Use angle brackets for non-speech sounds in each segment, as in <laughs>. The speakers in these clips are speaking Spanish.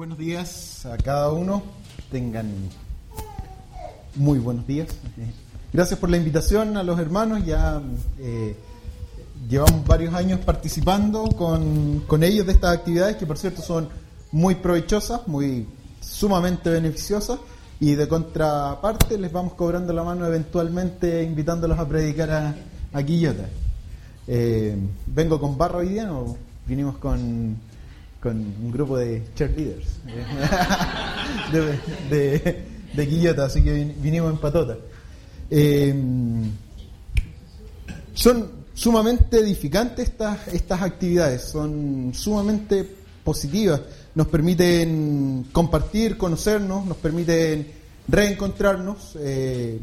Buenos días a cada uno. Tengan muy buenos días. Gracias por la invitación a los hermanos. Ya eh, llevamos varios años participando con, con ellos de estas actividades que por cierto son muy provechosas, muy sumamente beneficiosas. Y de contraparte les vamos cobrando la mano eventualmente invitándolos a predicar a, a Quillota. Eh, ¿Vengo con barro hoy día o vinimos con, con un grupo de cheerleaders? <laughs> de, de, de Quillota, así que vin- vinimos en patota. Eh, son sumamente edificantes estas, estas actividades, son sumamente positivas, nos permiten compartir, conocernos, nos permiten reencontrarnos eh,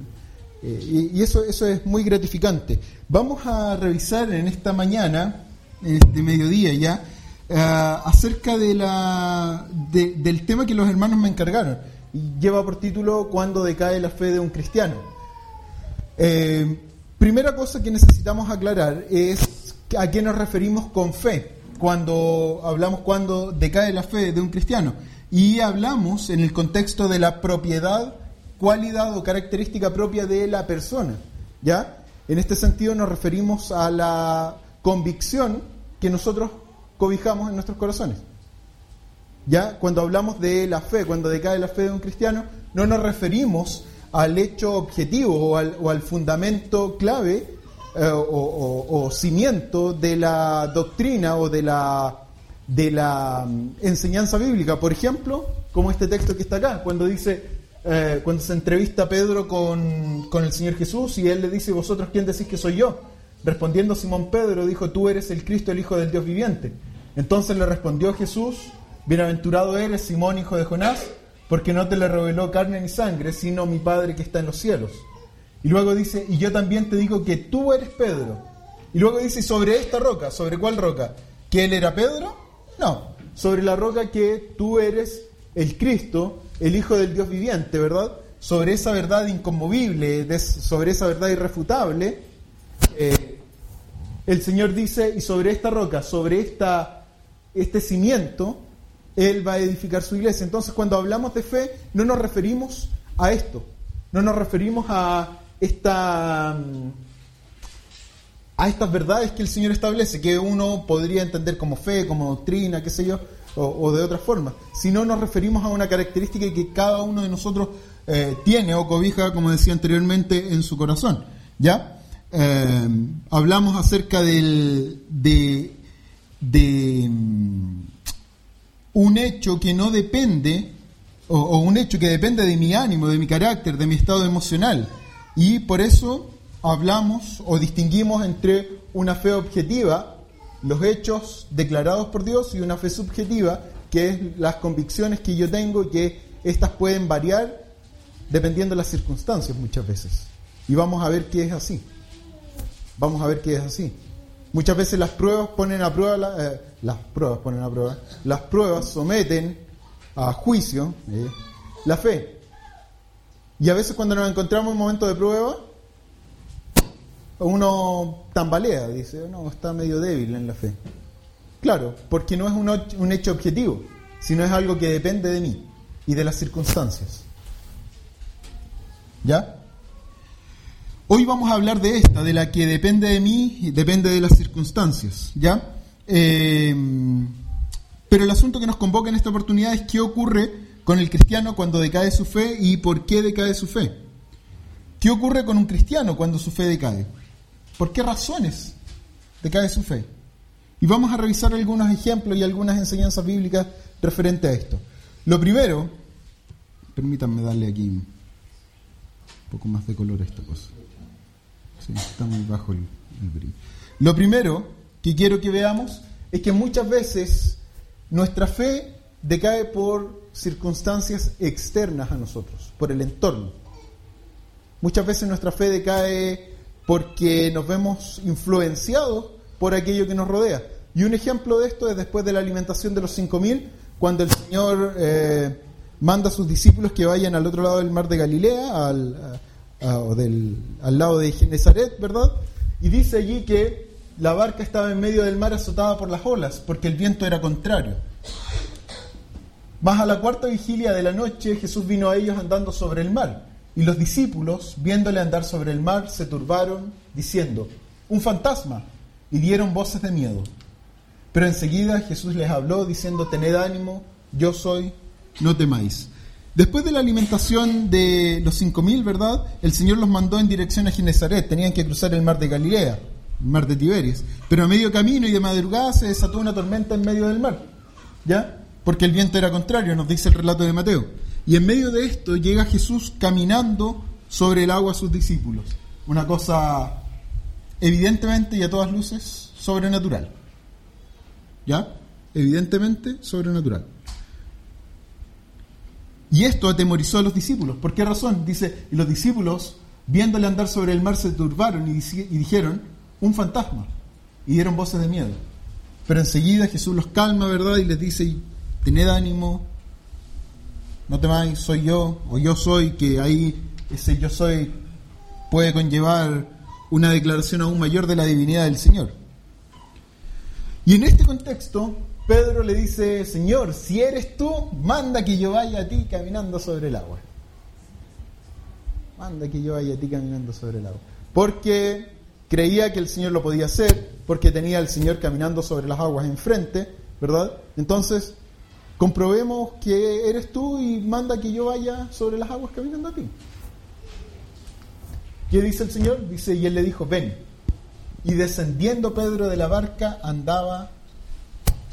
eh, y, eso, eso es muy gratificante. Vamos a revisar en esta mañana, eh, de mediodía ya, eh, acerca de la, de- del tema que los hermanos me encargaron. Y lleva por título ¿Cuándo decae la fe de un cristiano? Eh, primera cosa que necesitamos aclarar es a qué nos referimos con fe cuando hablamos cuando decae la fe de un cristiano. Y hablamos en el contexto de la propiedad, cualidad o característica propia de la persona. ¿Ya? En este sentido nos referimos a la convicción que nosotros cobijamos en nuestros corazones. ¿Ya? Cuando hablamos de la fe, cuando decae la fe de un cristiano, no nos referimos al hecho objetivo o al, fundamento clave eh, o, cimiento de la doctrina o de la, de la mm, enseñanza bíblica. Por ejemplo, como este texto que está acá, cuando dice, eh, cuando se entrevista Pedro con, con el Señor Jesús y él le dice, vosotros quién decís que soy yo? Respondiendo Simón Pedro, dijo, tú eres el Cristo, el Hijo del Dios viviente. Entonces le respondió Jesús, bienaventurado eres, Simón, hijo de Jonás, porque no te le reveló carne ni sangre, sino mi Padre que está en los cielos. Y luego dice, y yo también te digo que tú eres Pedro. Y luego dice, sobre esta roca, ¿sobre cuál roca? ¿Que él era Pedro? No, sobre la roca que tú eres el Cristo, el Hijo del Dios viviente, ¿verdad? Sobre esa verdad inconmovible, sobre esa verdad irrefutable, eh, el Señor dice, y sobre esta roca, sobre esta, este cimiento, Él va a edificar su iglesia. Entonces, cuando hablamos de fe, no nos referimos a esto, no nos referimos a esta mm, a estas verdades que el Señor establece, que uno podría entender como fe, como doctrina, qué sé yo, o, de otra forma. Si no nos referimos a una característica que cada uno de nosotros eh, tiene o cobija, como decía anteriormente, en su corazón. ¿Ya? Eh, hablamos acerca del, de, mm, un hecho que no depende, o, o un hecho que depende de mi ánimo, de mi carácter, de mi estado emocional. Y por eso hablamos o distinguimos entre una fe objetiva, los hechos declarados por Dios, y una fe subjetiva, que es las convicciones que yo tengo que estas pueden variar dependiendo de las circunstancias muchas veces. Y vamos a ver qué es así. Vamos a ver qué es así. Muchas veces las pruebas ponen a prueba, la- eh, las pruebas ponen a prueba, las pruebas someten a juicio eh, la fe. Y a veces cuando nos encontramos en un momento de prueba, uno tambalea, dice, no, está medio débil en la fe. Claro, porque no es un, un hecho objetivo, sino es algo que depende de mí y de las circunstancias. ¿Ya? Hoy vamos a hablar de esta, de la que depende de mí y depende de las circunstancias, ¿ya? Eh, pero el asunto que nos convoca en esta oportunidad es qué ocurre con el cristiano cuando decae su fe y por qué decae su fe. ¿Qué ocurre con un cristiano cuando su fe decae? ¿Por qué razones decae su fe? Y vamos a revisar algunos ejemplos y algunas enseñanzas bíblicas referentes a esto. Lo primero, permítanme darle aquí un poco más de color a esta cosa. Está muy bajo el, el brillo. Lo primero que quiero que veamos es que muchas veces nuestra fe decae por circunstancias externas a nosotros, por el entorno. Muchas veces nuestra fe decae porque nos vemos influenciados por aquello que nos rodea. Y un ejemplo de esto es después de la alimentación de los 5.000, cuando el Señor eh, manda a sus discípulos que vayan al otro lado del mar de Galilea, al, a- a- o del, al lado de Genezaret, ¿verdad? Y dice allí que la barca estaba en medio del mar azotada por las olas, porque el viento era contrario. Más a la cuarta vigilia de la noche Jesús vino a ellos andando sobre el mar, y los discípulos, viéndole andar sobre el mar, se turbaron, diciendo, un fantasma, y dieron voces de miedo. Pero enseguida Jesús les habló, diciendo, tened ánimo, yo soy, no temáis. Después de la alimentación de los cinco mil, ¿verdad? El Señor los mandó en dirección a Genezaret, tenían que cruzar el mar de Galilea, el mar de Tiberias. Pero a medio camino y de madrugada se desató una tormenta en medio del mar, ¿ya? Porque el viento era contrario, nos dice el relato de Mateo. Y en medio de esto llega Jesús caminando sobre el agua a sus discípulos. Una cosa evidentemente y a todas luces sobrenatural. ¿Ya? Evidentemente sobrenatural. Y esto atemorizó a los discípulos. ¿Por qué razón? Dice, y los discípulos, viéndole andar sobre el mar, se turbaron y, dijeron, un fantasma. Y dieron voces de miedo. Pero enseguida Jesús los calma, ¿verdad? Y les dice, tened ánimo, no temáis, soy yo, o yo soy, que ahí ese yo soy puede conllevar una declaración aún mayor de la divinidad del Señor. Y en este contexto, Pedro le dice, Señor, si eres tú, manda que yo vaya a ti caminando sobre el agua. Manda que yo vaya a ti caminando sobre el agua. Porque creía que el Señor lo podía hacer, porque tenía al Señor caminando sobre las aguas enfrente, ¿verdad? Entonces, comprobemos que eres tú y manda que yo vaya sobre las aguas caminando a ti. ¿Qué dice el Señor? Dice, y él le dijo, ven. Y descendiendo Pedro de la barca andaba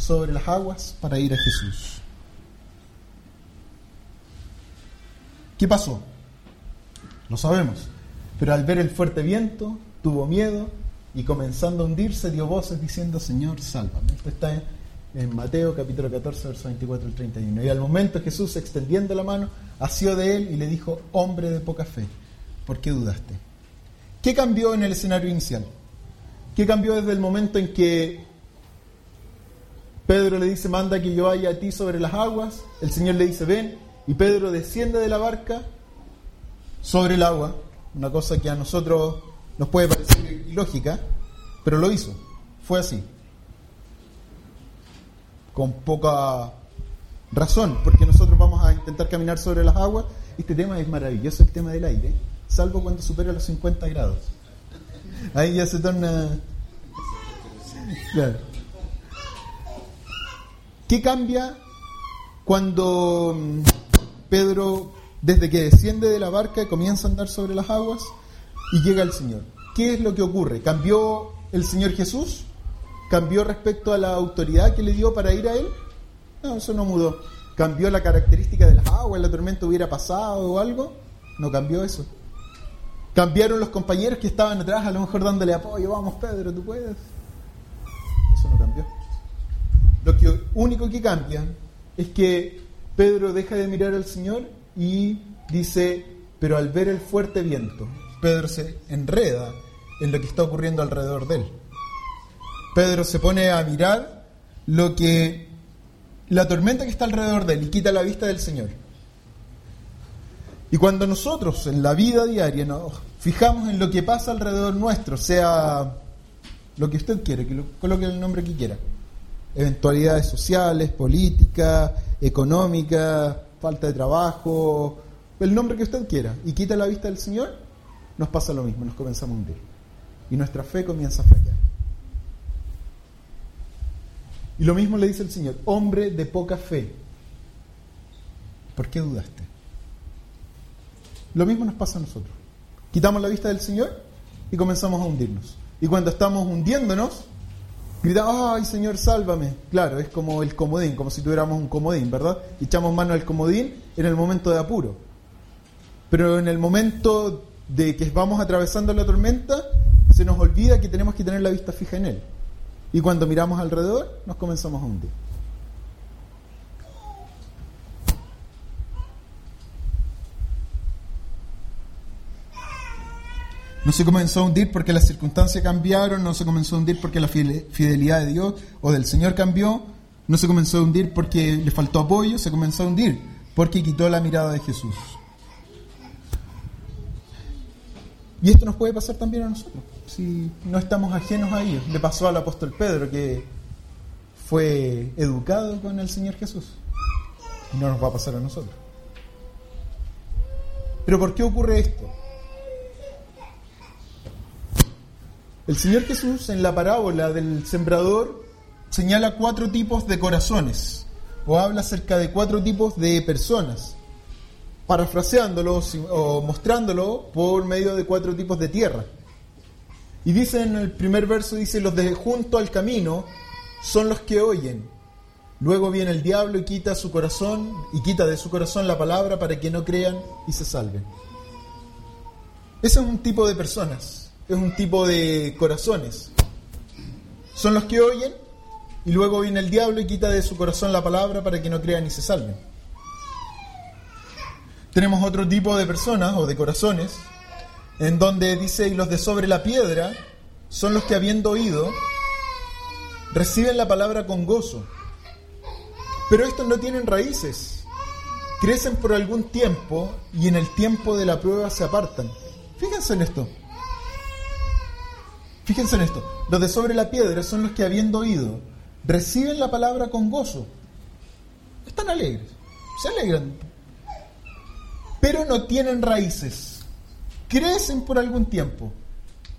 sobre las aguas para ir a Jesús. ¿Qué pasó? Lo sabemos. Pero al ver el fuerte viento, tuvo miedo y comenzando a hundirse dio voces diciendo, Señor, sálvame. Esto está en en Mateo capítulo 14, verso 24 al 31. Y al momento Jesús, extendiendo la mano, asió de él y le dijo, hombre de poca fe, ¿por qué dudaste? ¿Qué cambió en el escenario inicial? ¿Qué cambió desde el momento en que Pedro le dice, manda que yo vaya a ti sobre las aguas? El Señor le dice, ven, y Pedro desciende de la barca sobre el agua, una cosa que a nosotros nos puede parecer ilógica, pero lo hizo, fue así con poca razón, porque nosotros vamos a intentar caminar sobre las aguas. Este tema es maravilloso, el tema del aire, salvo cuando supera los 50 grados. Ahí ya se torna... Claro. ¿Qué cambia cuando mm, Pedro, desde que desciende de la barca, comienza a andar sobre las aguas y llega al Señor? ¿Qué es lo que ocurre? ¿Cambió el Señor Jesús? ¿Cambió respecto a la autoridad que le dio para ir a él? No, eso no mudó. ¿Cambió la característica de las aguas? ¿La tormenta hubiera pasado o algo? No cambió eso. ¿Cambiaron los compañeros que estaban atrás, a lo mejor dándole apoyo? Vamos, Pedro, tú puedes. Eso no cambió. Lo que, único que cambia es que Pedro deja de mirar al Señor y dice, pero al ver el fuerte viento, Pedro se enreda en lo que está ocurriendo alrededor de él. Pedro se pone a mirar lo que la tormenta que está alrededor de él y quita la vista del Señor. Y cuando nosotros en la vida diaria nos fijamos en lo que pasa alrededor nuestro, sea lo que usted quiere, que lo, coloque el nombre que quiera, eventualidades sociales, políticas, económicas, falta de trabajo, el nombre que usted quiera, y quita la vista del Señor, nos pasa lo mismo, nos comenzamos a hundir. Y nuestra fe comienza a flaquear. Y lo mismo le dice el Señor, hombre de poca fe, ¿por qué dudaste? Lo mismo nos pasa a nosotros. Quitamos la vista del Señor y comenzamos a hundirnos. Y cuando estamos hundiéndonos, gritamos, ay Señor, sálvame. Claro, es como el comodín, como si tuviéramos un comodín, ¿verdad? echamos mano al comodín en el momento de apuro. Pero en el momento de que vamos atravesando la tormenta, se nos olvida que tenemos que tener la vista fija en Él. Y cuando miramos alrededor, nos comenzamos a hundir. No se comenzó a hundir porque las circunstancias cambiaron, no se comenzó a hundir porque la fidelidad de Dios o del Señor cambió, no se comenzó a hundir porque le faltó apoyo, se comenzó a hundir porque quitó la mirada de Jesús. Y esto nos puede pasar también a nosotros, si no estamos ajenos a ellos. Le pasó al apóstol Pedro que fue educado con el Señor Jesús. Y no nos va a pasar a nosotros. Pero ¿por qué ocurre esto? El Señor Jesús en la parábola del sembrador señala cuatro tipos de corazones o habla acerca de cuatro tipos de personas, parafraseándolo o mostrándolo por medio de cuatro tipos de tierra. Y dice en el primer verso, dice, los de junto al camino son los que oyen. Luego viene el diablo y quita su corazón y quita de su corazón la palabra para que no crean y se salven. Ese es un tipo de personas, es un tipo de corazones. Son los que oyen y luego viene el diablo y quita de su corazón la palabra para que no crean y se salven. Tenemos otro tipo de personas o de corazones en donde dice, y los de sobre la piedra son los que habiendo oído, reciben la palabra con gozo. Pero estos no tienen raíces, crecen por algún tiempo y en el tiempo de la prueba se apartan. Fíjense en esto. Fíjense en esto. Los de sobre la piedra son los que habiendo oído, reciben la palabra con gozo. Están alegres, se alegran. Pero no tienen raíces crecen por algún tiempo,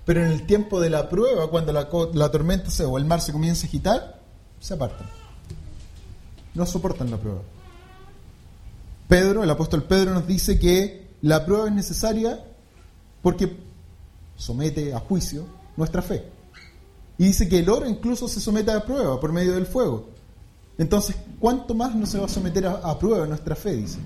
pero en el tiempo de la prueba, cuando la, tormenta se, o el mar se comienza a agitar, se apartan. No soportan la prueba. Pedro, el apóstol Pedro nos dice que la prueba es necesaria porque somete a juicio nuestra fe. Y dice que el oro incluso se somete a prueba por medio del fuego. Entonces, ¿cuánto más no se va a someter a, a prueba nuestra fe? Dice.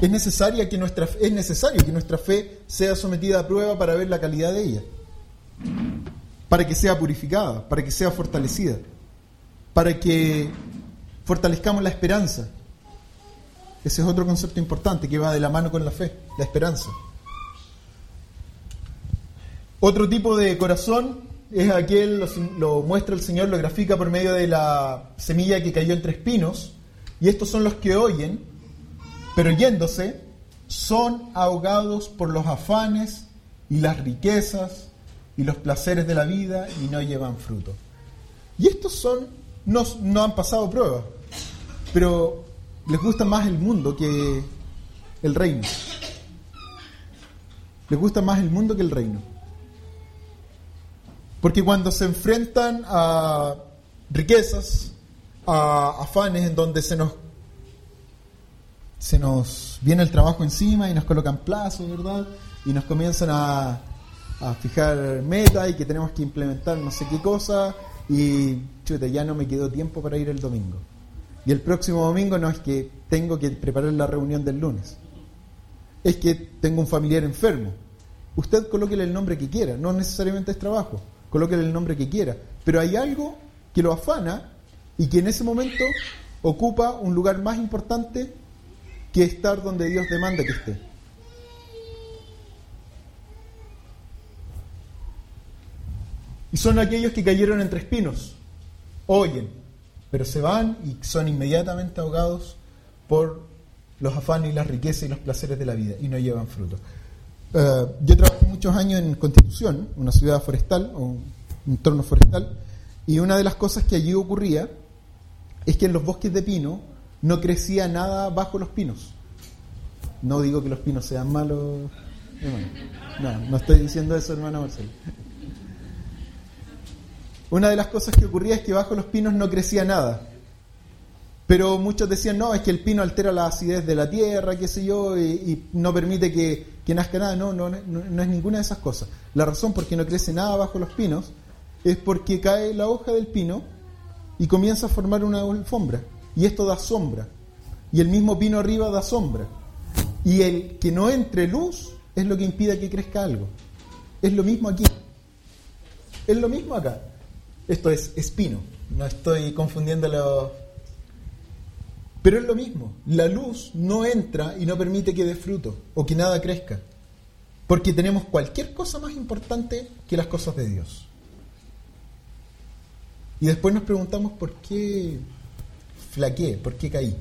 Es, necesaria que nuestra, es necesario que nuestra fe sea sometida a prueba para ver la calidad de ella, para que sea purificada, para que sea fortalecida, para que fortalezcamos la esperanza. Ese es otro concepto importante que va de la mano con la fe, la esperanza. Otro tipo de corazón es aquel, lo, lo, muestra el Señor, lo grafica por medio de la semilla que cayó entre espinos, y estos son los que oyen, pero yéndose, son ahogados por los afanes y las riquezas y los placeres de la vida y no llevan fruto. Y estos son, no, no han pasado pruebas, pero les gusta más el mundo que el reino. Les gusta más el mundo que el reino. Porque cuando se enfrentan a riquezas, a afanes en donde se nos se nos viene el trabajo encima y nos colocan plazos, ¿verdad? Y nos comienzan a, fijar metas y que tenemos que implementar no sé qué cosa y chute, ya no me quedó tiempo para ir el domingo. Y el próximo domingo no es que tengo que preparar la reunión del lunes, es que tengo un familiar enfermo. Usted colóquele el nombre que quiera, no necesariamente es trabajo, colóquele el nombre que quiera, pero hay algo que lo afana y que en ese momento ocupa un lugar más importante que estar donde Dios demanda que esté. Y son aquellos que cayeron entre espinos, oyen, pero se van y son inmediatamente ahogados por los afanes y las riquezas y los placeres de la vida y no llevan fruto. Eh, yo trabajé muchos años en Constitución, una ciudad forestal o un entorno forestal, y una de las cosas que allí ocurría es que en los bosques de pino no crecía nada bajo los pinos. No digo que los pinos sean malos, No, no estoy diciendo eso, hermano Marcelo. Una de las cosas que ocurría es que bajo los pinos no crecía nada. Pero muchos decían, no, es que el pino altera la acidez de la tierra, qué sé yo, y, no permite que, que, nazca nada. No, no, no es ninguna de esas cosas. La razón por qué no crece nada bajo los pinos es porque cae la hoja del pino y comienza a formar una alfombra. Y esto da sombra. Y el mismo pino arriba da sombra. Y el que no entre luz es lo que impide que crezca algo. Es lo mismo aquí. Es lo mismo acá. Esto es espino. No estoy confundiéndolo. Pero es lo mismo. La luz no entra y no permite que dé fruto o que nada crezca. Porque tenemos cualquier cosa más importante que las cosas de Dios. Y después nos preguntamos por qué flaqueé, por qué caí.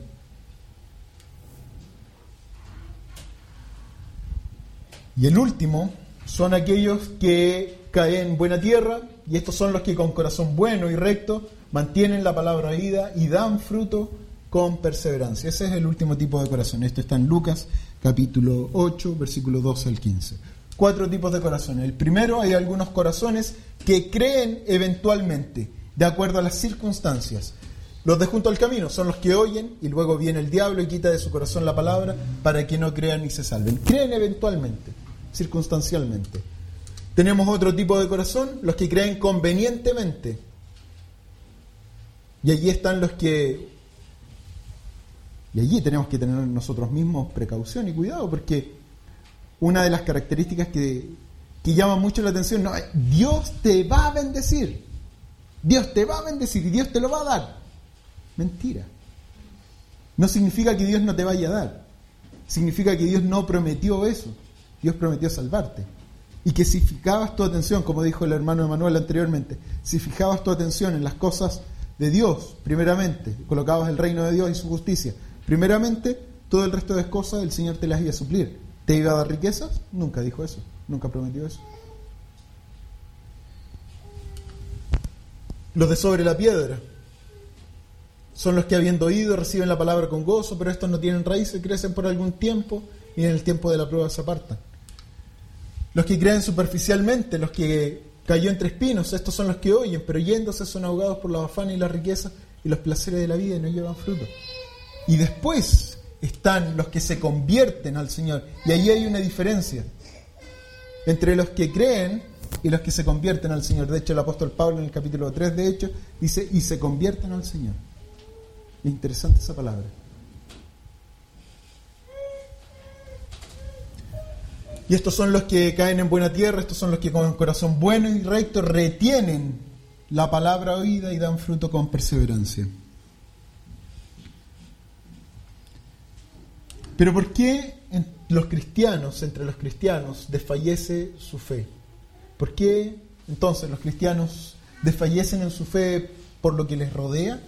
Y el último son aquellos que caen en buena tierra, y estos son los que con corazón bueno y recto mantienen la palabra oída y dan fruto con perseverancia. Ese es el último tipo de corazón. Esto está en Lucas capítulo 8, versículo 12 al 15. Cuatro tipos de corazones. El primero, hay algunos corazones que creen eventualmente, de acuerdo a las circunstancias. Los de junto al camino son los que oyen y luego viene el diablo y quita de su corazón la palabra para que no crean ni se salven. Creen eventualmente, circunstancialmente. Tenemos otro tipo de corazón, los que creen convenientemente. Y allí están los que... Y allí tenemos que tener nosotros mismos precaución y cuidado, porque una de las características que, que llama mucho la atención, no, Dios te va a bendecir. Dios te va a bendecir y Dios te lo va a dar. Mentira. No significa que Dios no te vaya a dar. Significa que Dios no prometió eso. Dios prometió salvarte. Y que si fijabas tu atención, como dijo el hermano Emanuel anteriormente, si fijabas tu atención en las cosas de Dios, primeramente, colocabas el reino de Dios y su justicia, primeramente, todo el resto de cosas el Señor te las iba a suplir. ¿Te iba a dar riquezas? Nunca dijo eso, nunca prometió eso. Los de sobre la piedra son los que habiendo oído reciben la palabra con gozo, pero estos no tienen raíces, crecen por algún tiempo y en el tiempo de la prueba se apartan. Los que creen superficialmente, los que cayó entre espinos, estos son los que oyen, pero yéndose son ahogados por la afán y la riqueza y los placeres de la vida y no llevan fruto. Y después están los que se convierten al Señor. Y ahí hay una diferencia entre los que creen y los que se convierten al Señor. De hecho, el apóstol Pablo en el capítulo 3, de hecho, dice, y se convierten al Señor. interesante esa palabra. Y estos son los que caen en buena tierra, estos son los que con corazón bueno y recto retienen la palabra oída y dan fruto con perseverancia. Pero ¿por qué los cristianos, entre los cristianos, desfallece su fe? ¿Por qué entonces los cristianos desfallecen en su fe por lo que les rodea?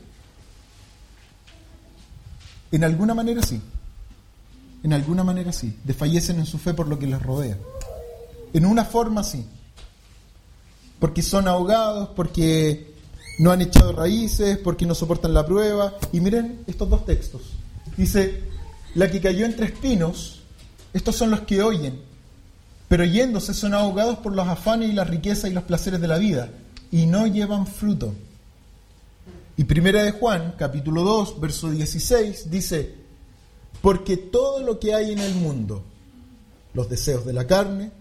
En alguna manera sí. En alguna manera sí. Desfallecen en su fe por lo que les rodea. En una forma sí. Porque son ahogados, porque no han echado raíces, porque no soportan la prueba. Y miren estos dos textos. Dice, la que cayó entre espinos, estos son los que oyen, pero yéndose son ahogados por los afanes y las riquezas y los placeres de la vida, y no llevan fruto. Y primera de Juan, capítulo 2, verso 16, dice, porque todo lo que hay en el mundo, los deseos de la carne,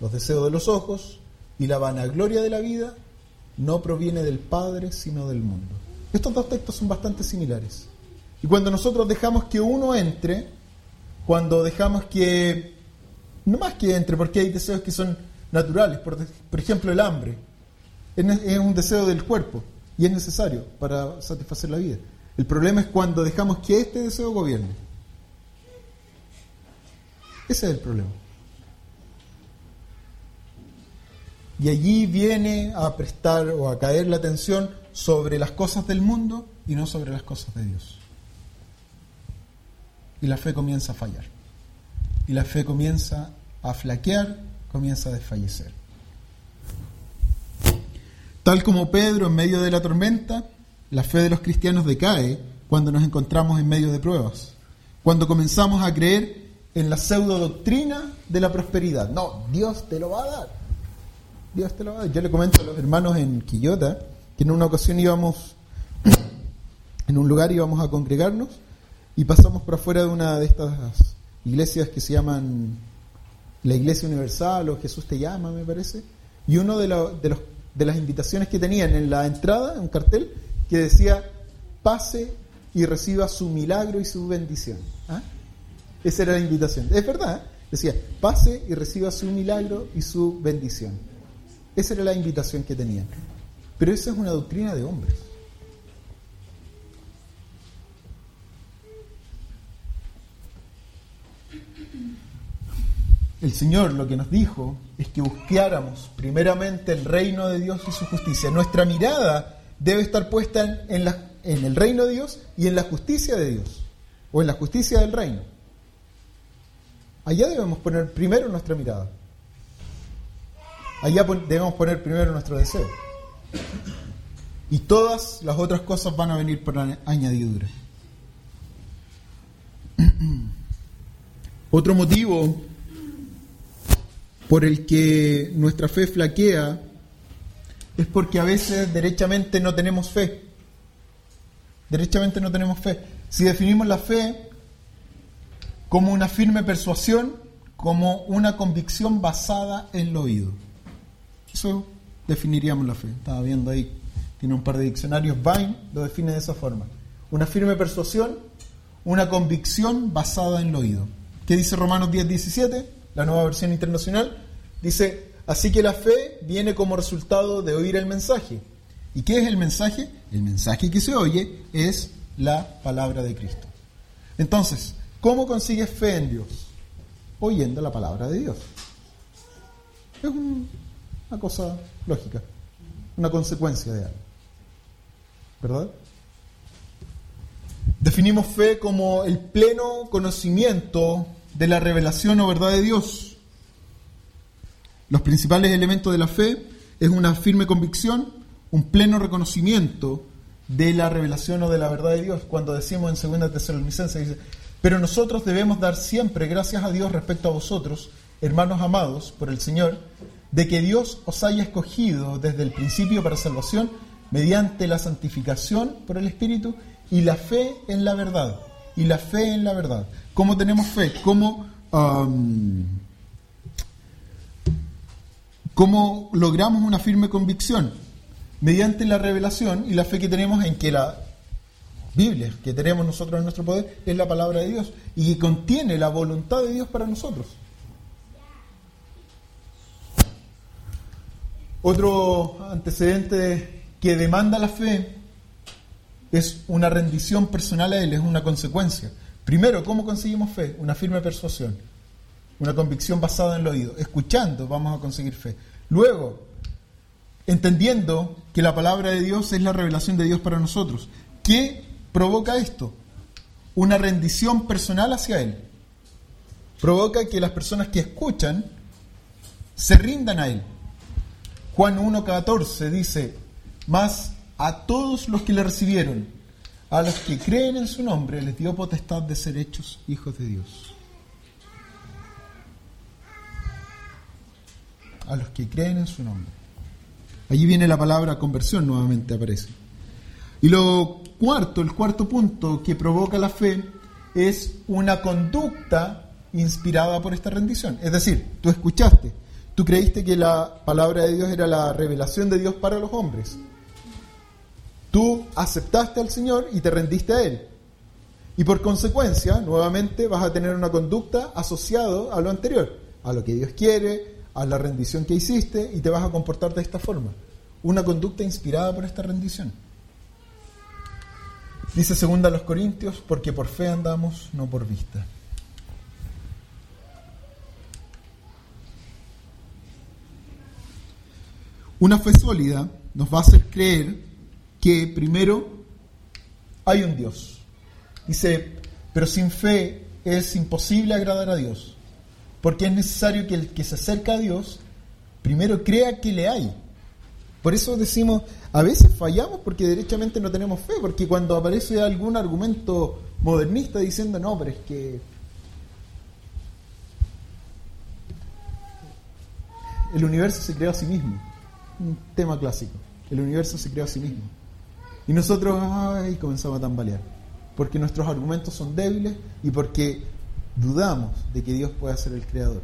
los deseos de los ojos y la vanagloria de la vida, no proviene del Padre, sino del mundo. Estos dos textos son bastante similares. Y cuando nosotros dejamos que uno entre, cuando dejamos que, no más que entre, porque hay deseos que son naturales, por, ejemplo el hambre, es un deseo del cuerpo y es necesario para satisfacer la vida. El problema es cuando dejamos que este deseo gobierne. Ese es el problema. Y allí viene a prestar o a caer la atención sobre las cosas del mundo y no sobre las cosas de Dios. Y la fe comienza a fallar. Y la fe comienza a flaquear, comienza a desfallecer. Tal como Pedro en medio de la tormenta, la fe de los cristianos decae cuando nos encontramos en medio de pruebas. Cuando comenzamos a creer en la pseudo doctrina de la prosperidad. No, Dios te lo va a dar. Dios te lo va a dar. Yo le comento a los hermanos en Quillota que en una ocasión íbamos, <coughs> en un lugar íbamos a congregarnos y pasamos por afuera de una de estas iglesias que se llaman la Iglesia Universal o Jesús te llama, me parece. Y uno de, de, los, de las invitaciones que tenían en la entrada, un cartel, que decía, pase y reciba su milagro y su bendición. ¿Ah? Esa era la invitación. Es verdad, ¿eh? decía, pase y reciba su milagro y su bendición. Esa era la invitación que tenían. Pero esa es una doctrina de hombres. El Señor lo que nos dijo es que buscáramos primeramente el reino de Dios y su justicia. Nuestra mirada debe estar puesta en, en el reino de Dios y en la justicia de Dios, o en la justicia del reino. Allá debemos poner primero nuestra mirada. Allá debemos poner primero nuestro deseo. Y todas las otras cosas van a venir por añadidura. <clears throat> Otro motivo por el que nuestra fe flaquea es porque a veces derechamente no tenemos fe. Derechamente no tenemos fe. Si definimos la fe como una firme persuasión, como una convicción basada en lo oído. Eso definiríamos la fe. Estaba viendo ahí, tiene un par de diccionarios, Vine lo define de esa forma. Una firme persuasión, una convicción basada en lo oído. ¿Qué dice Romanos 10, 17? La nueva versión internacional. Dice, así que la fe viene como resultado de oír el mensaje. ¿Y qué es el mensaje? El mensaje que se oye es la palabra de Cristo. Entonces, ¿cómo consigues fe en Dios? Oyendo la palabra de Dios. Es una cosa lógica, una consecuencia de algo. ¿Verdad? Definimos fe como el pleno conocimiento de la revelación o verdad de Dios. Los principales elementos de la fe es una firme convicción, un pleno reconocimiento de la revelación o de la verdad de Dios. Cuando decimos en 2 Tesalonicenses, dice, pero nosotros debemos dar siempre gracias a Dios respecto a vosotros, hermanos amados por el Señor, de que Dios os haya escogido desde el principio para salvación mediante la santificación por el Espíritu y la fe en la verdad. Y la fe en la verdad. ¿Cómo tenemos fe? ¿Cómo, ¿Cómo logramos una firme convicción? Mediante la revelación y la fe que tenemos en que la Biblia que tenemos nosotros en nuestro poder es la palabra de Dios y que contiene la voluntad de Dios para nosotros. Otro antecedente que demanda la fe es una rendición personal a Él, es una consecuencia. Primero, ¿cómo conseguimos fe? Una firme persuasión, una convicción basada en el oído. Escuchando vamos a conseguir fe. Luego, entendiendo que la palabra de Dios es la revelación de Dios para nosotros. ¿Qué provoca esto? Una rendición personal hacia Él. Provoca que las personas que escuchan se rindan a Él. Juan 1.14 dice, más a todos los que le recibieron, a los que creen en su nombre, les dio potestad de ser hechos hijos de Dios. A los que creen en su nombre. Allí viene la palabra conversión, nuevamente aparece. Y lo cuarto, el cuarto punto que provoca la fe es una conducta inspirada por esta rendición. Es decir, tú escuchaste, tú creíste que la palabra de Dios era la revelación de Dios para los hombres. Tú aceptaste al Señor y te rendiste a Él. Y por consecuencia, nuevamente vas a tener una conducta asociada a lo anterior, a lo que Dios quiere, a la rendición que hiciste y te vas a comportar de esta forma. Una conducta inspirada por esta rendición. Dice segunda a los Corintios, porque por fe andamos, no por vista. Una fe sólida nos va a hacer creer que primero hay un Dios. Dice, pero sin fe es imposible agradar a Dios, porque es necesario que el que se acerca a Dios primero crea que le hay. Por eso decimos, a veces fallamos porque derechamente no tenemos fe, porque cuando aparece algún argumento modernista diciendo, no, pero es que el universo se creó a sí mismo, un tema clásico, el universo se creó a sí mismo. Y nosotros, ay, comenzamos a tambalear. Porque nuestros argumentos son débiles y porque dudamos de que Dios pueda ser el creador.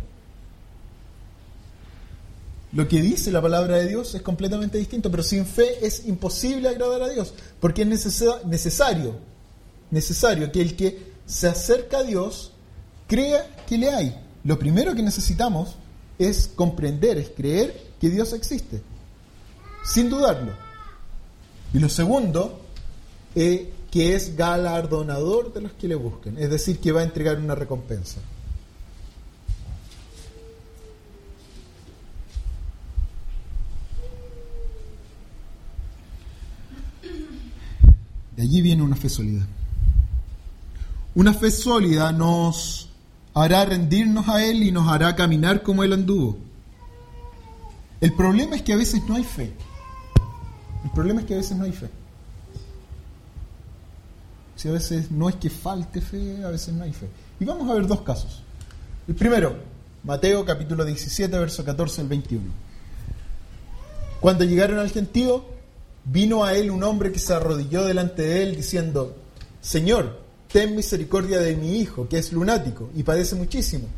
Lo que dice la palabra de Dios es completamente distinto, pero sin fe es imposible agradar a Dios, porque es necesario, necesario que el que se acerca a Dios crea que le hay. Lo primero que necesitamos es comprender, es creer que Dios existe, sin dudarlo. Y lo segundo, eh, que es galardonador de los que le busquen, es decir, que va a entregar una recompensa. De allí viene una fe sólida. Una fe sólida nos hará rendirnos a Él y nos hará caminar como Él anduvo. El problema es que a veces no hay fe. Problema es que a veces no hay fe. Si a veces no es que falte fe, a veces no hay fe. Y vamos a ver dos casos. El primero, Mateo capítulo 17, verso 14 al 21. Cuando llegaron al gentío, vino a él un hombre que se arrodilló delante de él diciendo, Señor, ten misericordia de mi hijo, que es lunático y padece muchísimo,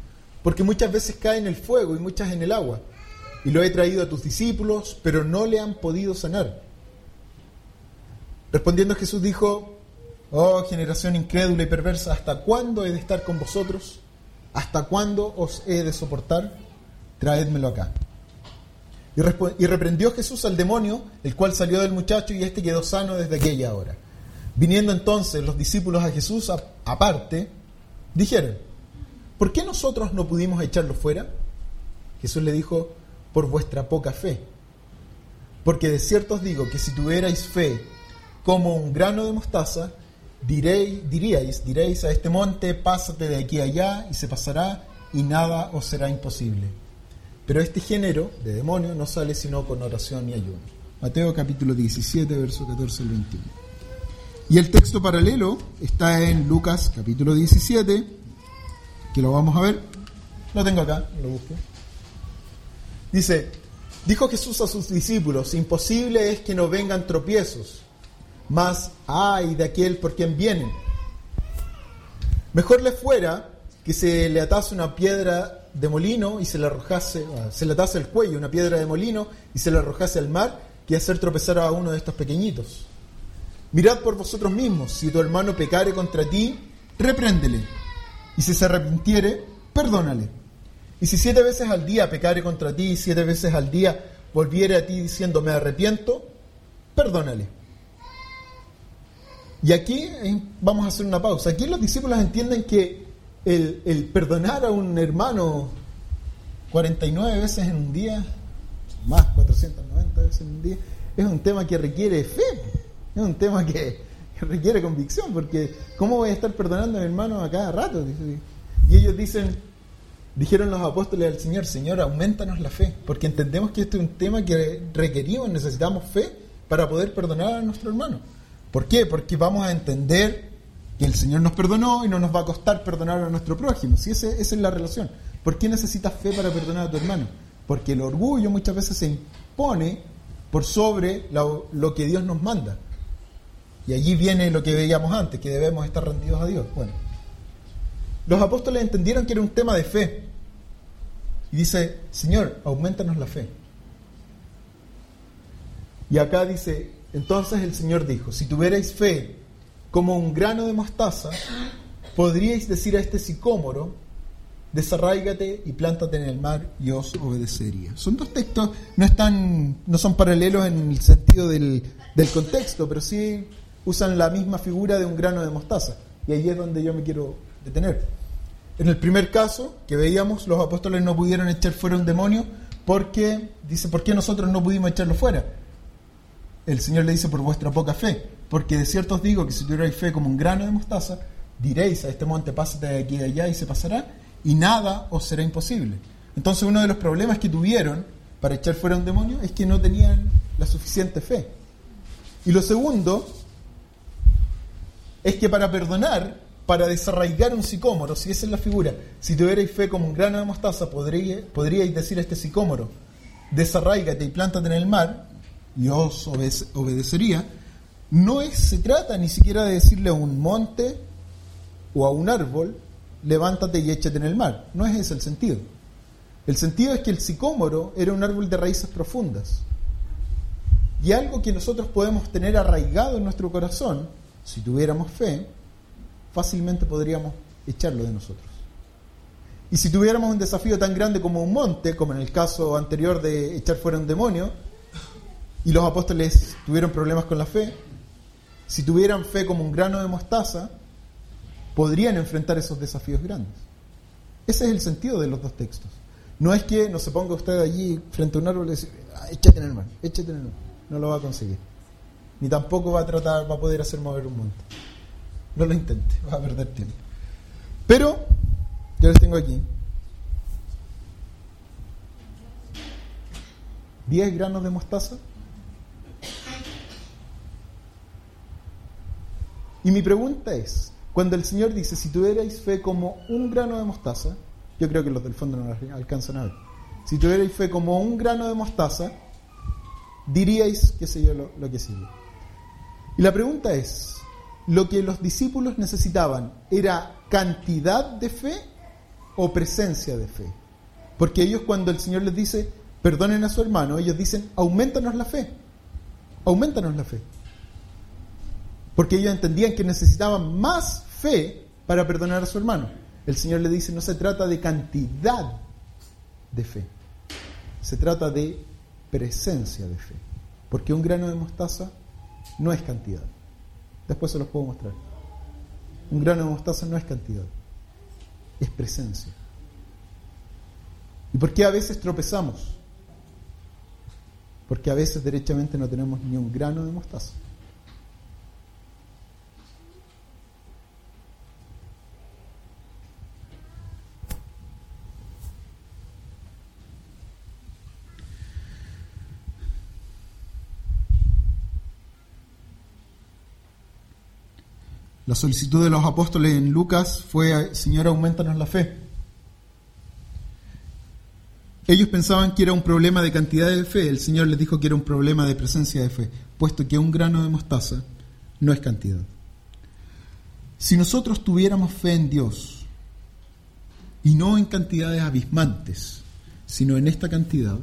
porque muchas veces cae en el fuego y muchas en el agua. Y lo he traído a tus discípulos, pero no le han podido sanar. Respondiendo Jesús dijo, Oh generación incrédula y perversa, ¿hasta cuándo he de estar con vosotros? ¿Hasta cuándo os he de soportar? Traédmelo acá. Y, reprendió Jesús al demonio, el cual salió del muchacho y éste quedó sano desde aquella hora. Viniendo entonces los discípulos a Jesús aparte, dijeron, ¿por qué nosotros no pudimos echarlo fuera? Jesús le dijo, por vuestra poca fe. Porque de cierto os digo que si tuvierais fe como un grano de mostaza, diréis, diríais, diréis a este monte, pásate de aquí a allá y se pasará y nada os será imposible. Pero este género de demonio no sale sino con oración y ayuno. Mateo capítulo 17, verso 14 al 21. Y el texto paralelo está en Lucas capítulo 17, que lo vamos a ver. Lo tengo acá, lo busco. Dice, dijo Jesús a sus discípulos, imposible es que no vengan tropiezos, mas ay de aquel por quien vienen. Mejor le fuera que se le atase una piedra de molino y se le arrojase, ah, se le atase el cuello una piedra de molino y se le arrojase al mar, que hacer tropezar a uno de estos pequeñitos. Mirad por vosotros mismos, si tu hermano pecare contra ti, repréndele, y si se arrepintiere, perdónale. Y si siete veces al día pecare contra ti y siete veces al día volviere a ti diciendo me arrepiento, perdónale. Y aquí eh, vamos a hacer una pausa. Aquí los discípulos entienden que el, perdonar a un hermano 49 veces en un día, más 490 veces en un día, es un tema que requiere fe, es un tema que, requiere convicción, porque ¿cómo voy a estar perdonando a mi hermano a cada rato? Y ellos dicen, dijeron los apóstoles al Señor, Señor, aumentanos la fe, porque entendemos que este es un tema que requerimos, necesitamos fe para poder perdonar a nuestro hermano. ¿Por qué? Porque vamos a entender que el Señor nos perdonó y no nos va a costar perdonar a nuestro prójimo. Si esa es la relación. ¿Por qué necesitas fe para perdonar a tu hermano? Porque el orgullo muchas veces se impone por sobre lo, lo que Dios nos manda. Y allí viene lo que veíamos antes, que debemos estar rendidos a Dios. Bueno, los apóstoles entendieron que era un tema de fe. Y dice, Señor, aumentanos la fe. Y acá dice, entonces el Señor dijo, si tuvierais fe como un grano de mostaza, podríais decir a este sicómoro, desarráigate y plántate en el mar y os obedecería. Son dos textos, no están, no son paralelos en el sentido del, del contexto, pero sí usan la misma figura de un grano de mostaza. Y ahí es donde yo me quiero detener. En el primer caso que veíamos, los apóstoles no pudieron echar fuera un demonio porque, dice, ¿por qué nosotros no pudimos echarlo fuera? El Señor le dice, por vuestra poca fe. Porque de cierto os digo que si tuvierais fe como un grano de mostaza, diréis a este monte, pásate de aquí y de allá y se pasará, y nada os será imposible. Entonces uno de los problemas que tuvieron para echar fuera un demonio es que no tenían la suficiente fe. Y lo segundo es que para perdonar, para desarraigar un sicómoro, si esa es la figura, si tuvierais fe como un grano de mostaza, podríais, decir a este sicómoro, desarraigate y plántate en el mar, y os obedecería, no es, se trata ni siquiera de decirle a un monte o a un árbol, levántate y échate en el mar. No es ese el sentido. El sentido es que el sicómoro era un árbol de raíces profundas. Y algo que nosotros podemos tener arraigado en nuestro corazón, si tuviéramos fe, fácilmente podríamos echarlo de nosotros. Y si tuviéramos un desafío tan grande como un monte, como en el caso anterior de echar fuera un demonio, y los apóstoles tuvieron problemas con la fe, si tuvieran fe como un grano de mostaza, podrían enfrentar esos desafíos grandes. Ese es el sentido de los dos textos. No es que no se ponga usted allí frente a un árbol y decir, ah, échate en el mar, échate en el mar. No lo va a conseguir. Ni tampoco va a tratar, va a poder hacer mover un monte. No lo intente, <laughs> va a perder tiempo. Pero, yo les tengo aquí 10 granos de mostaza Y mi pregunta es, cuando el Señor dice, si tuvierais fe como un grano de mostaza, yo creo que los del fondo no alcanzan a ver, si tuvierais fe como un grano de mostaza, diríais, qué sé yo, lo, lo que sigue. Y la pregunta es, ¿lo que los discípulos necesitaban era cantidad de fe o presencia de fe? Porque ellos cuando el Señor les dice, perdonen a su hermano, ellos dicen, aumentanos la fe, aumentanos la fe. Porque ellos entendían que necesitaban más fe para perdonar a su hermano. El Señor le dice, no se trata de cantidad de fe, se trata de presencia de fe. Porque un grano de mostaza no es cantidad. Después se los puedo mostrar. Un grano de mostaza no es cantidad, es presencia. ¿Y por qué a veces tropezamos? Porque a veces derechamente no tenemos ni un grano de mostaza. La solicitud de los apóstoles en Lucas fue, Señor, aumentanos la fe. Ellos pensaban que era un problema de cantidad de fe, el Señor les dijo que era un problema de presencia de fe, puesto que un grano de mostaza no es cantidad. Si nosotros tuviéramos fe en Dios, y no en cantidades abismantes, sino en esta cantidad,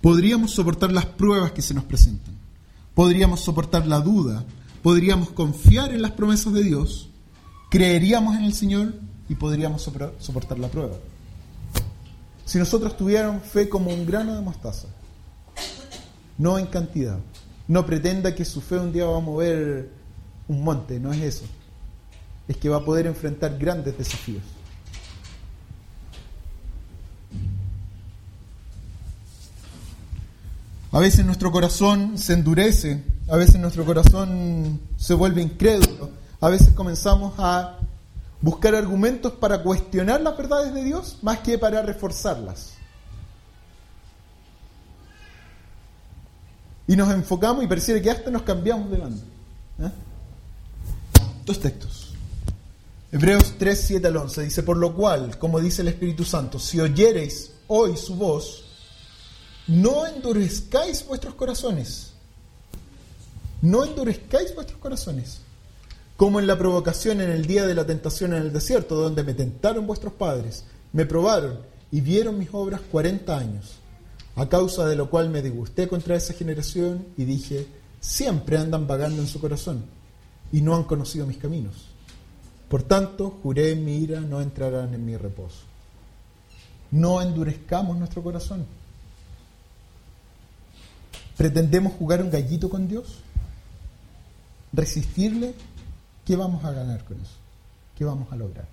podríamos soportar las pruebas que se nos presentan podríamos soportar la duda, podríamos confiar en las promesas de Dios, creeríamos en el Señor y podríamos soportar la prueba. Si nosotros tuviéramos fe como un grano de mostaza, no en cantidad, no pretenda que su fe un día va a mover un monte, no es eso. Es que va a poder enfrentar grandes desafíos. A veces nuestro corazón se endurece, a veces nuestro corazón se vuelve incrédulo, a veces comenzamos a buscar argumentos para cuestionar las verdades de Dios más que para reforzarlas. Y nos enfocamos y pareciera que hasta nos cambiamos de banda. ¿eh? Dos textos. Hebreos 3, 7 al 11 dice, por lo cual, como dice el Espíritu Santo, si oyereis hoy su voz, no endurezcáis vuestros corazones. No endurezcáis vuestros corazones. Como en la provocación en el día de la tentación en el desierto, donde me tentaron vuestros padres, me probaron y vieron mis obras cuarenta años, a causa de lo cual me disgusté contra esa generación y dije, siempre andan vagando en su corazón y no han conocido mis caminos. Por tanto, juré en mi ira, no entrarán en mi reposo. No endurezcamos nuestro corazón. ¿Pretendemos jugar un gallito con Dios? ¿Resistirle? ¿Qué vamos a ganar con eso? ¿Qué vamos a lograr?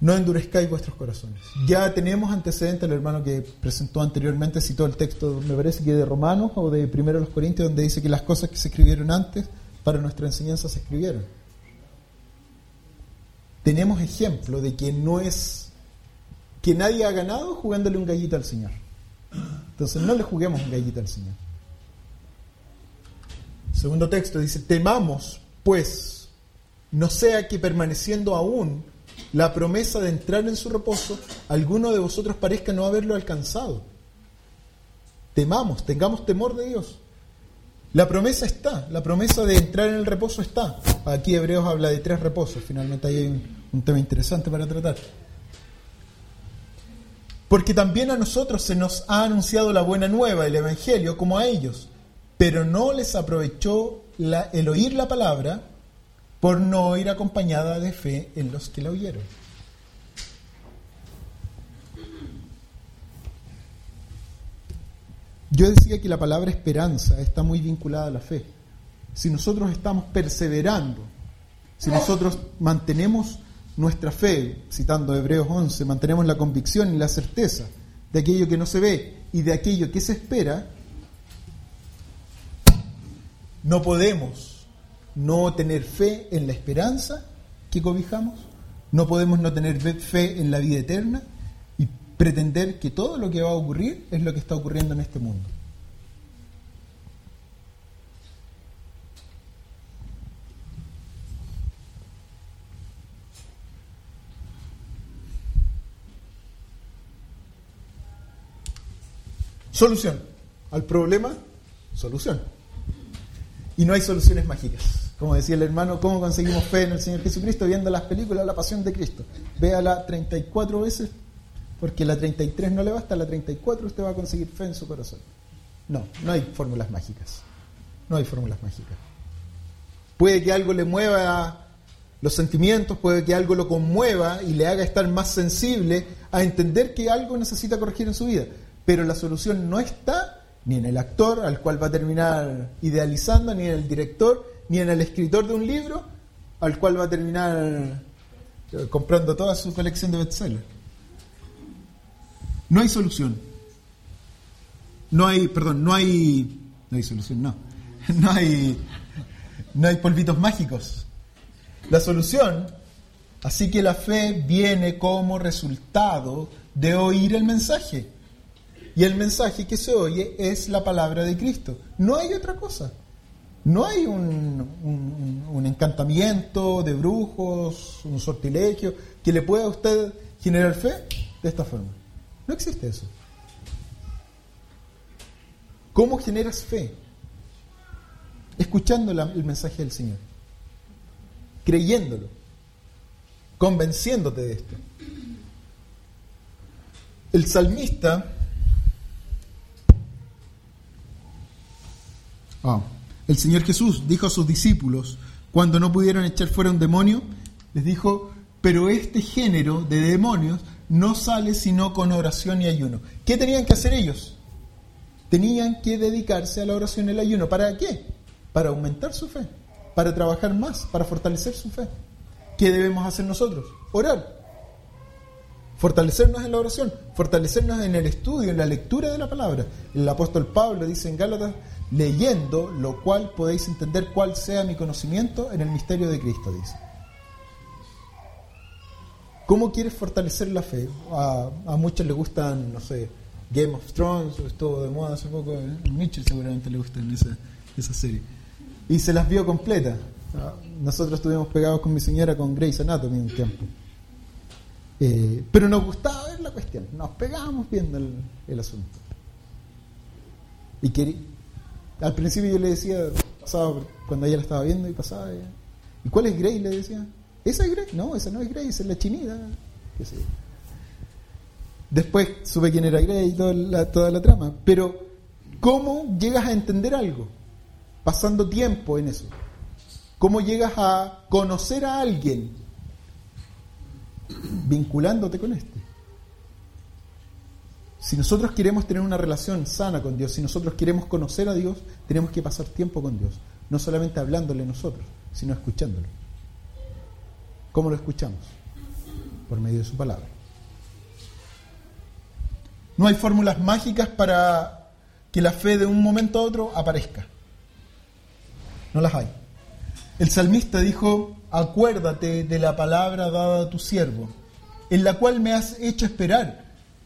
No endurezcáis vuestros corazones. Ya tenemos antecedentes, el hermano que presentó anteriormente citó el texto, me parece que de Romanos o de Primero los Corintios, donde dice que las cosas que se escribieron antes para nuestra enseñanza se escribieron. Tenemos ejemplo de que no es que nadie ha ganado jugándole un gallito al Señor. Entonces no le juguemos un gallito al Señor. Segundo texto dice, temamos, pues, no sea que permaneciendo aún la promesa de entrar en su reposo, alguno de vosotros parezca no haberlo alcanzado. Temamos, tengamos temor de Dios. La promesa está, la promesa de entrar en el reposo está. Aquí Hebreos habla de tres reposos, finalmente hay un, un tema interesante para tratar. Porque también a nosotros se nos ha anunciado la buena nueva, el Evangelio, como a ellos, pero no les aprovechó el oír la palabra por no ir acompañada de fe en los que la oyeron. Yo decía que la palabra esperanza está muy vinculada a la fe. Si nosotros estamos perseverando, si nosotros mantenemos nuestra fe, citando Hebreos 11, mantenemos la convicción y la certeza de aquello que no se ve y de aquello que se espera, no podemos no tener fe en la esperanza que cobijamos, no podemos no tener fe en la vida eterna y pretender que todo lo que va a ocurrir es lo que está ocurriendo en este mundo. Solución. Al problema, solución. Y no hay soluciones mágicas. Como decía el hermano, ¿cómo conseguimos fe en el Señor Jesucristo? Viendo las películas La Pasión de Cristo. Véala 34 veces, porque la 33 no le basta, la 34 usted va a conseguir fe en su corazón. No, no hay fórmulas mágicas. No hay fórmulas mágicas. Puede que algo le mueva los sentimientos, puede que algo lo conmueva y le haga estar más sensible a entender que algo necesita corregir en su vida. Pero la solución no está ni en el actor al cual va a terminar idealizando, ni en el director, ni en el escritor de un libro al cual va a terminar eh, comprando toda su colección de bestsellers. No hay solución. No hay, perdón, no hay, no hay solución, no. <laughs> No hay, no hay polvitos mágicos. La solución, así que la fe viene como resultado de oír el mensaje. Y el mensaje que se oye es la palabra de Cristo. No hay otra cosa. No hay un, encantamiento de brujos, un sortilegio que le pueda a usted generar fe de esta forma. No existe eso. ¿Cómo generas fe? Escuchando el mensaje del Señor, creyéndolo, convenciéndote de esto. El salmista ah, el Señor Jesús dijo a sus discípulos, cuando no pudieron echar fuera un demonio, les dijo, pero este género de demonios no sale sino con oración y ayuno. ¿Qué tenían que hacer ellos? tenían que dedicarse a la oración y el ayuno. ¿Para qué? Para aumentar su fe, para trabajar más, para fortalecer su fe. ¿Qué debemos hacer nosotros? Orar. Fortalecernos en la oración, fortalecernos en el estudio, en la lectura de la palabra. El apóstol Pablo dice en Gálatas, leyendo lo cual podéis entender cuál sea mi conocimiento en el misterio de Cristo, dice. ¿Cómo quieres fortalecer la fe? A, muchos les gustan, no sé, Game of Thrones, estuvo de moda hace poco, Mitchell seguramente le gusta esa, esa serie. Y se las vio completa. Nosotros estuvimos pegados con mi señora con Grey's Anatomy un tiempo. Eh, pero nos gustaba ver la cuestión, nos pegábamos viendo el, asunto. Y quería, al principio yo le decía, pasaba cuando ella la estaba viendo y pasaba, ¿y cuál es Grey? Le decía, ¿esa es Grey? No, esa no es Grey, esa es la chinita. ¿Qué sé Después supe quién era Grey y toda la, toda la trama. Pero, ¿cómo llegas a entender algo? Pasando tiempo en eso. ¿Cómo llegas a conocer a alguien? Vinculándote con este. Si nosotros queremos tener una relación sana con Dios, si nosotros queremos conocer a Dios, tenemos que pasar tiempo con Dios. No solamente hablándole nosotros, sino escuchándolo. ¿Cómo lo escuchamos? Por medio de su palabra. No hay fórmulas mágicas para que la fe de un momento a otro aparezca. No las hay. El salmista dijo, acuérdate de la palabra dada a tu siervo, en la cual me has hecho esperar.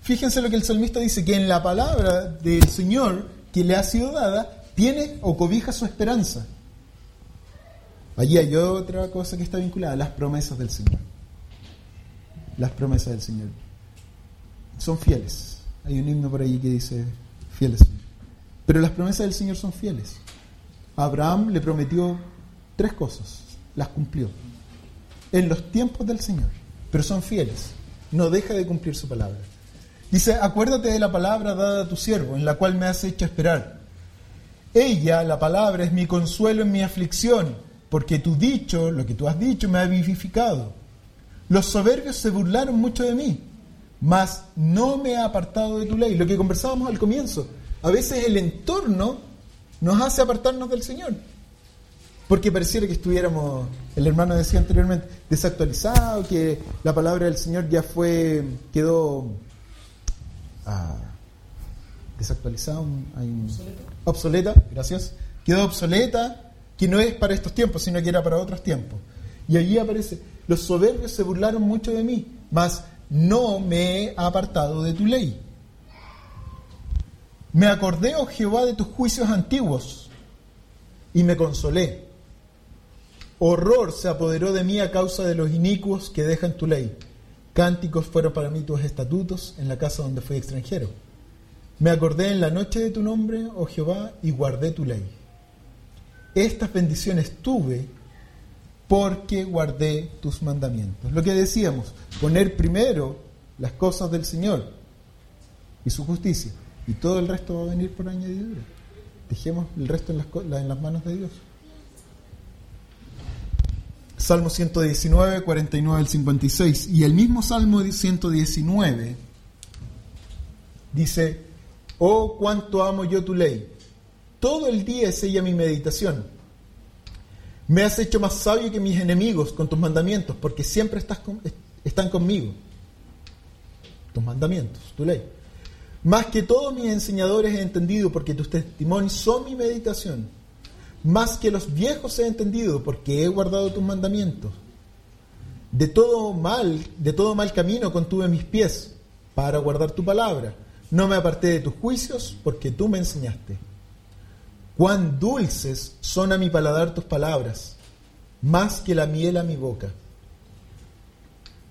Fíjense lo que el salmista dice, que en la palabra del Señor que le ha sido dada, tiene o cobija su esperanza. Allí hay otra cosa que está vinculada, las promesas del Señor. Las promesas del Señor. Son fieles. Hay un himno por ahí que dice, fieles. Pero las promesas del Señor son fieles. Abraham le prometió tres cosas, las cumplió. En los tiempos del Señor, pero son fieles. No deja de cumplir su palabra. Dice, acuérdate de la palabra dada a tu siervo, en la cual me has hecho esperar. Ella, la palabra, es mi consuelo en mi aflicción, porque tu dicho, lo que tú has dicho, me ha vivificado. Los soberbios se burlaron mucho de mí, mas no me ha apartado de tu ley. Lo que conversábamos al comienzo. A veces el entorno nos hace apartarnos del Señor. Porque pareciera que estuviéramos, el hermano decía anteriormente, desactualizado, que la palabra del Señor ya fue, quedó ah, desactualizada, obsoleta. obsoleta, gracias, quedó obsoleta, que no es para estos tiempos, sino que era para otros tiempos. Y allí aparece, los soberbios se burlaron mucho de mí, mas no me he apartado de tu ley. Me acordé, oh Jehová, de tus juicios antiguos y me consolé. Horror se apoderó de mí a causa de los inicuos que dejan tu ley. Cánticos fueron para mí tus estatutos en la casa donde fui extranjero. Me acordé en la noche de tu nombre, oh Jehová, y guardé tu ley. Estas bendiciones tuve porque guardé tus mandamientos. Lo que decíamos, poner primero las cosas del Señor y su justicia, y todo el resto va a venir por añadidura. Dejemos el resto en las, en las manos de Dios. Salmo 119, 49 al 56. Y el mismo Salmo 119 dice, oh, cuánto amo yo tu ley. Todo el día es ella mi meditación. Me has hecho más sabio que mis enemigos con tus mandamientos, porque siempre estás están conmigo. Tus mandamientos, tu ley. Más que todos mis enseñadores he entendido, porque tus testimonios son mi meditación. Más que los viejos he entendido, porque he guardado tus mandamientos. De todo mal, de todo mal camino contuve mis pies para guardar tu palabra. No me aparté de tus juicios, porque tú me enseñaste. Cuán dulces son a mi paladar tus palabras, más que la miel a mi boca.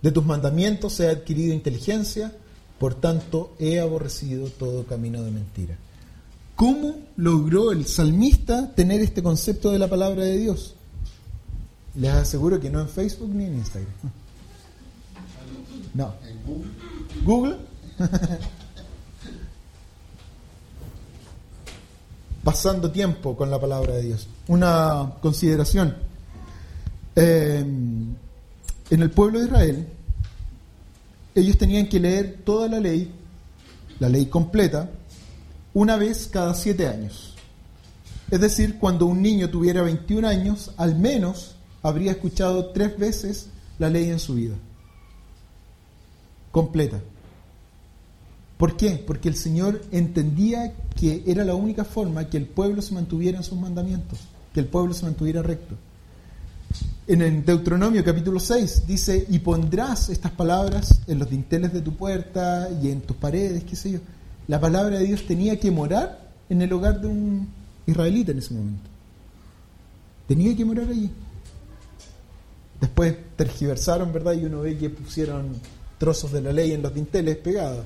De tus mandamientos he adquirido inteligencia, por tanto he aborrecido todo camino de mentira. ¿Cómo logró el salmista tener este concepto de la palabra de Dios? Les aseguro que no en Facebook ni en Instagram. No. Google? <laughs> Pasando tiempo con la palabra de Dios. Una consideración. Eh, en el pueblo de Israel, ellos tenían que leer toda la ley, la ley completa, una vez cada siete años. Es decir, cuando un niño tuviera 21 años, al menos habría escuchado tres veces la ley en su vida. Completa. ¿Por qué? Porque el Señor entendía que era la única forma que el pueblo se mantuviera en sus mandamientos, que el pueblo se mantuviera recto. En el Deuteronomio capítulo 6 dice, y pondrás estas palabras en los dinteles de tu puerta y en tus paredes, qué sé yo la palabra de Dios tenía que morar en el hogar de un israelita en ese momento. Tenía que morar allí. Después tergiversaron, ¿verdad? Y uno ve que pusieron trozos de la ley en los dinteles pegados.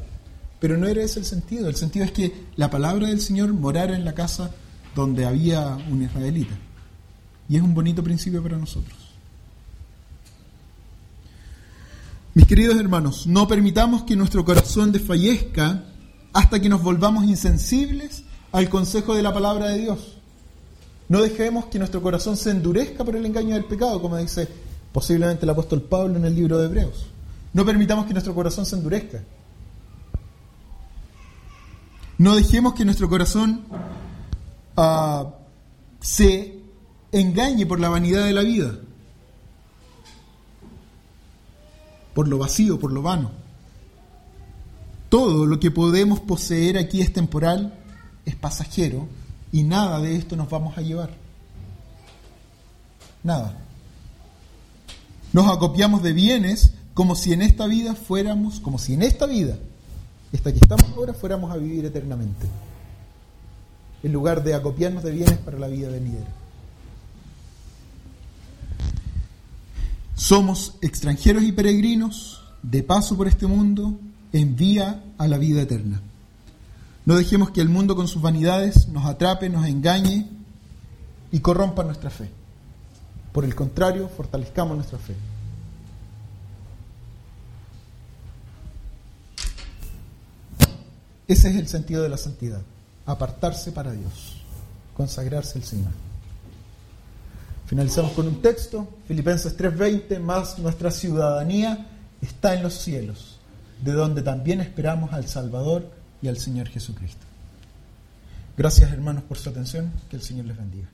Pero no era ese el sentido. El sentido es que la palabra del Señor morara en la casa donde había un israelita. Y es un bonito principio para nosotros. Mis queridos hermanos, no permitamos que nuestro corazón desfallezca hasta que nos volvamos insensibles al consejo de la palabra de Dios. No dejemos que nuestro corazón se endurezca por el engaño del pecado, como dice posiblemente el apóstol Pablo en el libro de Hebreos. No permitamos que nuestro corazón se endurezca. No dejemos que nuestro corazón ah, se engañe por la vanidad de la vida, por lo vacío, por lo vano. Todo lo que podemos poseer aquí es temporal, es pasajero, y nada de esto nos vamos a llevar. Nada. Nos acopiamos de bienes como si en esta vida fuéramos, como si en esta vida, esta que estamos ahora, fuéramos a vivir eternamente. En lugar de acopiarnos de bienes para la vida venidera. Somos extranjeros y peregrinos, de paso por este mundo, envía a la vida eterna. No dejemos que el mundo con sus vanidades nos atrape, nos engañe y corrompa nuestra fe. Por el contrario, fortalezcamos nuestra fe. Ese es el sentido de la santidad, apartarse para Dios, consagrarse al Señor. Finalizamos con un texto, Filipenses 3:20, más nuestra ciudadanía está en los cielos de donde también esperamos al Salvador y al Señor Jesucristo. Gracias hermanos por su atención, que el Señor les bendiga.